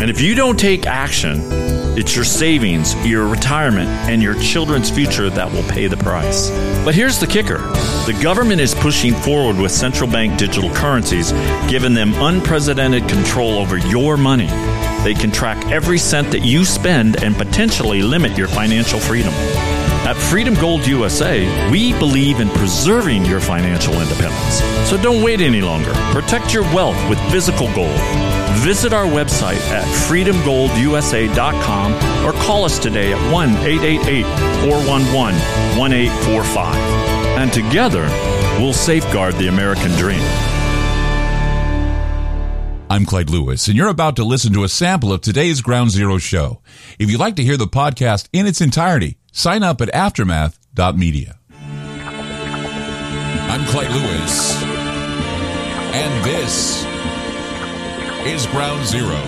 and if you don't take action, it's your savings, your retirement, and your children's future that will pay the price. But here's the kicker the government is pushing forward with central bank digital currencies, giving them unprecedented control over your money. They can track every cent that you spend and potentially limit your financial freedom. At Freedom Gold USA, we believe in preserving your financial independence. So don't wait any longer. Protect your wealth with physical gold. Visit our website at freedomgoldusa.com or call us today at 1 888 411 1845. And together, we'll safeguard the American dream. I'm Clyde Lewis, and you're about to listen to a sample of today's Ground Zero show. If you'd like to hear the podcast in its entirety, sign up at aftermath.media. I'm Clyde Lewis, and this is Ground Zero.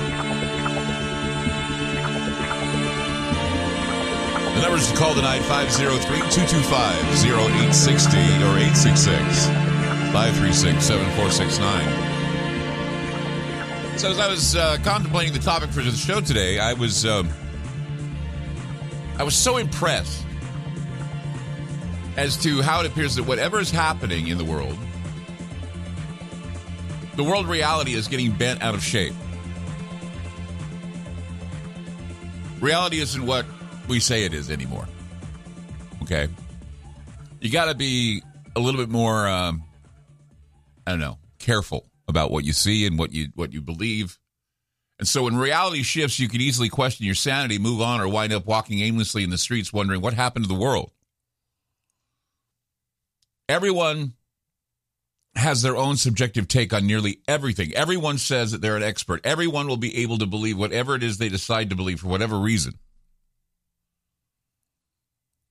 The numbers to call tonight 503-225-0860 or 866-536-7469. So as I was uh, contemplating the topic for the show today, I was um, I was so impressed as to how it appears that whatever is happening in the world, the world reality is getting bent out of shape. Reality isn't what we say it is anymore. Okay, you got to be a little bit more. Um, I don't know, careful about what you see and what you what you believe. And so when reality shifts, you can easily question your sanity, move on, or wind up walking aimlessly in the streets wondering what happened to the world. Everyone has their own subjective take on nearly everything. Everyone says that they're an expert. Everyone will be able to believe whatever it is they decide to believe for whatever reason.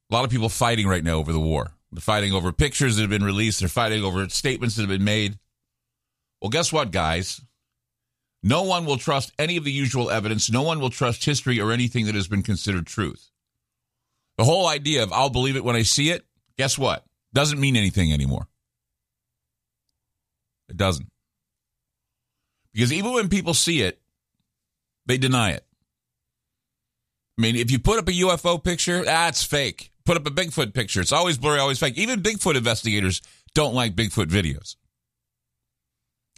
A lot of people fighting right now over the war. They're fighting over pictures that have been released. They're fighting over statements that have been made. Well, guess what, guys? No one will trust any of the usual evidence. No one will trust history or anything that has been considered truth. The whole idea of I'll believe it when I see it, guess what? Doesn't mean anything anymore. It doesn't. Because even when people see it, they deny it. I mean, if you put up a UFO picture, that's fake. Put up a Bigfoot picture, it's always blurry, always fake. Even Bigfoot investigators don't like Bigfoot videos.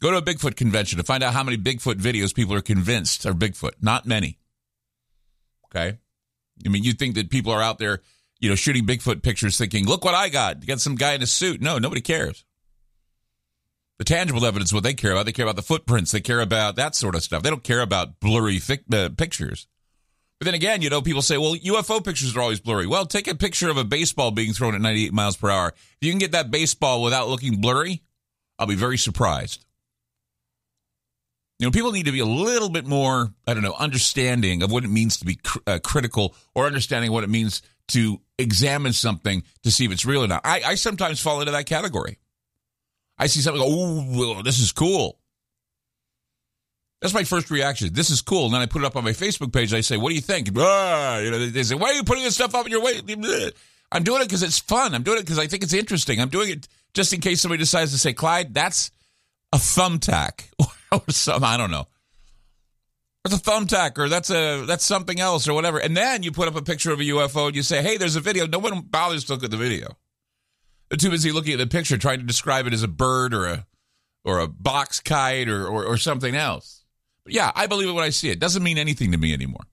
Go to a Bigfoot convention to find out how many Bigfoot videos people are convinced are Bigfoot. Not many. Okay. I mean, you think that people are out there, you know, shooting Bigfoot pictures thinking, look what I got. Got some guy in a suit. No, nobody cares. The tangible evidence, what they care about, they care about the footprints. They care about that sort of stuff. They don't care about blurry uh, pictures. But then again, you know, people say, well, UFO pictures are always blurry. Well, take a picture of a baseball being thrown at 98 miles per hour. If you can get that baseball without looking blurry, I'll be very surprised. You know, people need to be a little bit more, I don't know, understanding of what it means to be cr- uh, critical or understanding what it means to examine something to see if it's real or not. I, I sometimes fall into that category. I see something, oh, this is cool. That's my first reaction. This is cool. And then I put it up on my Facebook page. I say, what do you think? Ah, you know, they say, why are you putting this stuff up in your way? I'm doing it because it's fun. I'm doing it because I think it's interesting. I'm doing it just in case somebody decides to say, Clyde, that's a thumbtack or some I don't know. It's a thumbtack or that's a that's something else or whatever. And then you put up a picture of a UFO and you say, "Hey, there's a video." No one bothers to look at the video. Too busy looking at the picture, trying to describe it as a bird or a or a box kite or or, or something else. But yeah, I believe it when I see it. Doesn't mean anything to me anymore.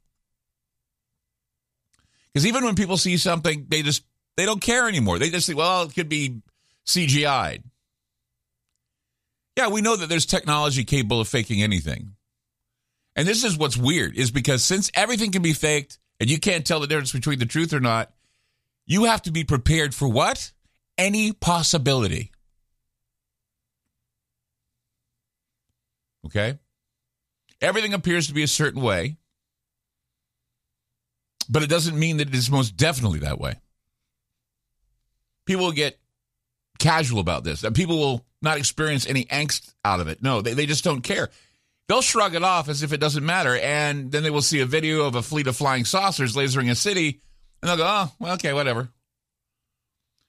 Because even when people see something, they just they don't care anymore. They just say, "Well, it could be CGI'd." Yeah, we know that there's technology capable of faking anything. And this is what's weird is because since everything can be faked and you can't tell the difference between the truth or not, you have to be prepared for what? Any possibility. Okay? Everything appears to be a certain way, but it doesn't mean that it is most definitely that way. People get casual about this, people will not experience any angst out of it. No, they, they just don't care. they'll shrug it off as if it doesn't matter. And then they will see a video of a fleet of flying saucers lasering a city, and they'll go, oh, well, okay, whatever.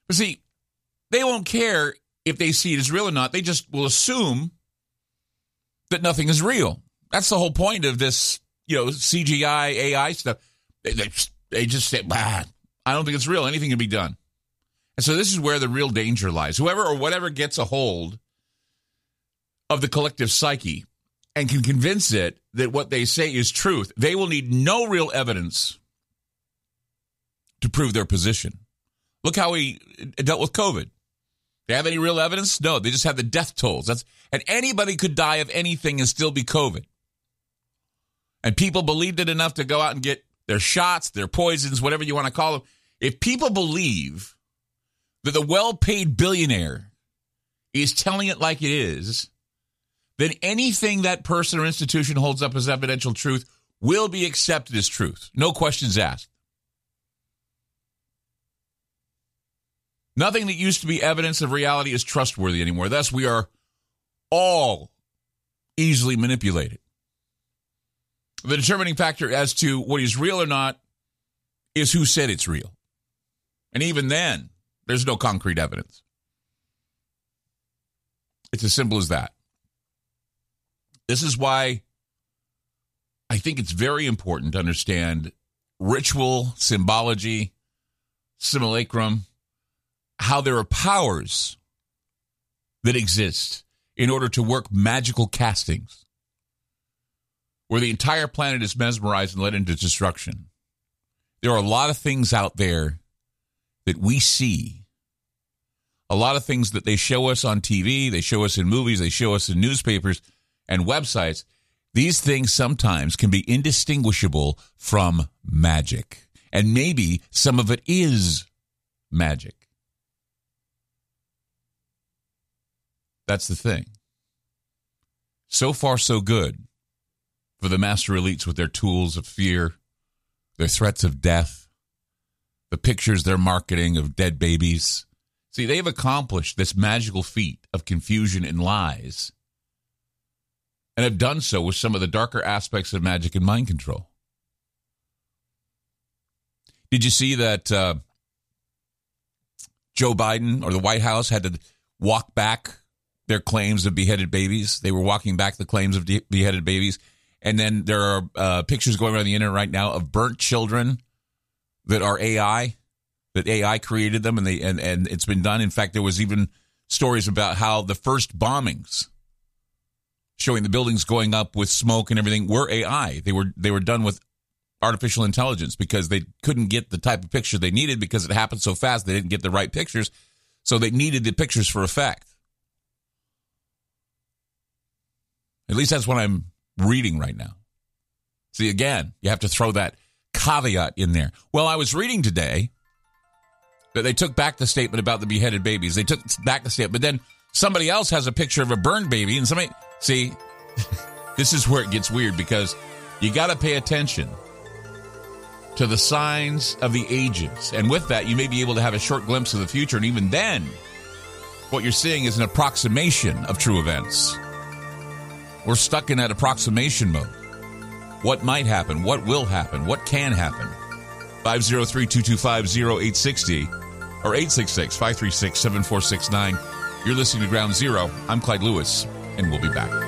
But see, they won't care if they see it as real or not. They just will assume that nothing is real. That's the whole point of this, you know, CGI AI stuff. They, they, they just say, bah, I don't think it's real. Anything can be done. And so this is where the real danger lies. Whoever or whatever gets a hold of the collective psyche and can convince it that what they say is truth, they will need no real evidence to prove their position. Look how he dealt with COVID. They have any real evidence? No, they just have the death tolls. That's and anybody could die of anything and still be COVID. And people believed it enough to go out and get their shots, their poisons, whatever you want to call them. If people believe that the well-paid billionaire is telling it like it is, then anything that person or institution holds up as evidential truth will be accepted as truth. No questions asked. Nothing that used to be evidence of reality is trustworthy anymore. Thus, we are all easily manipulated. The determining factor as to what is real or not is who said it's real. And even then, there's no concrete evidence. It's as simple as that. This is why I think it's very important to understand ritual, symbology, simulacrum, how there are powers that exist in order to work magical castings where the entire planet is mesmerized and led into destruction. There are a lot of things out there that we see, a lot of things that they show us on TV, they show us in movies, they show us in newspapers and websites, these things sometimes can be indistinguishable from magic. And maybe some of it is magic. That's the thing. So far, so good for the master elites with their tools of fear, their threats of death, the pictures they're marketing of dead babies. See, they've accomplished this magical feat of confusion and lies and have done so with some of the darker aspects of magic and mind control. Did you see that uh, Joe Biden or the White House had to walk back their claims of beheaded babies? They were walking back the claims of de- beheaded babies. And then there are uh, pictures going around the internet right now of burnt children that are AI, that AI created them, and they and, and it's been done. In fact, there was even stories about how the first bombings showing the buildings going up with smoke and everything were AI. They were they were done with artificial intelligence because they couldn't get the type of picture they needed because it happened so fast they didn't get the right pictures. So they needed the pictures for effect. At least that's what I'm reading right now. See, again, you have to throw that caveat in there. Well, I was reading today that they took back the statement about the beheaded babies. They took back the statement, but then somebody else has a picture of a burned baby, and somebody See, this is where it gets weird because you got to pay attention to the signs of the ages. And with that, you may be able to have a short glimpse of the future. And even then, what you're seeing is an approximation of true events. We're stuck in that approximation mode. What might happen? What will happen? What can happen? 503 225 0860 or 866 536 7469. You're listening to Ground Zero. I'm Clyde Lewis and we'll be back.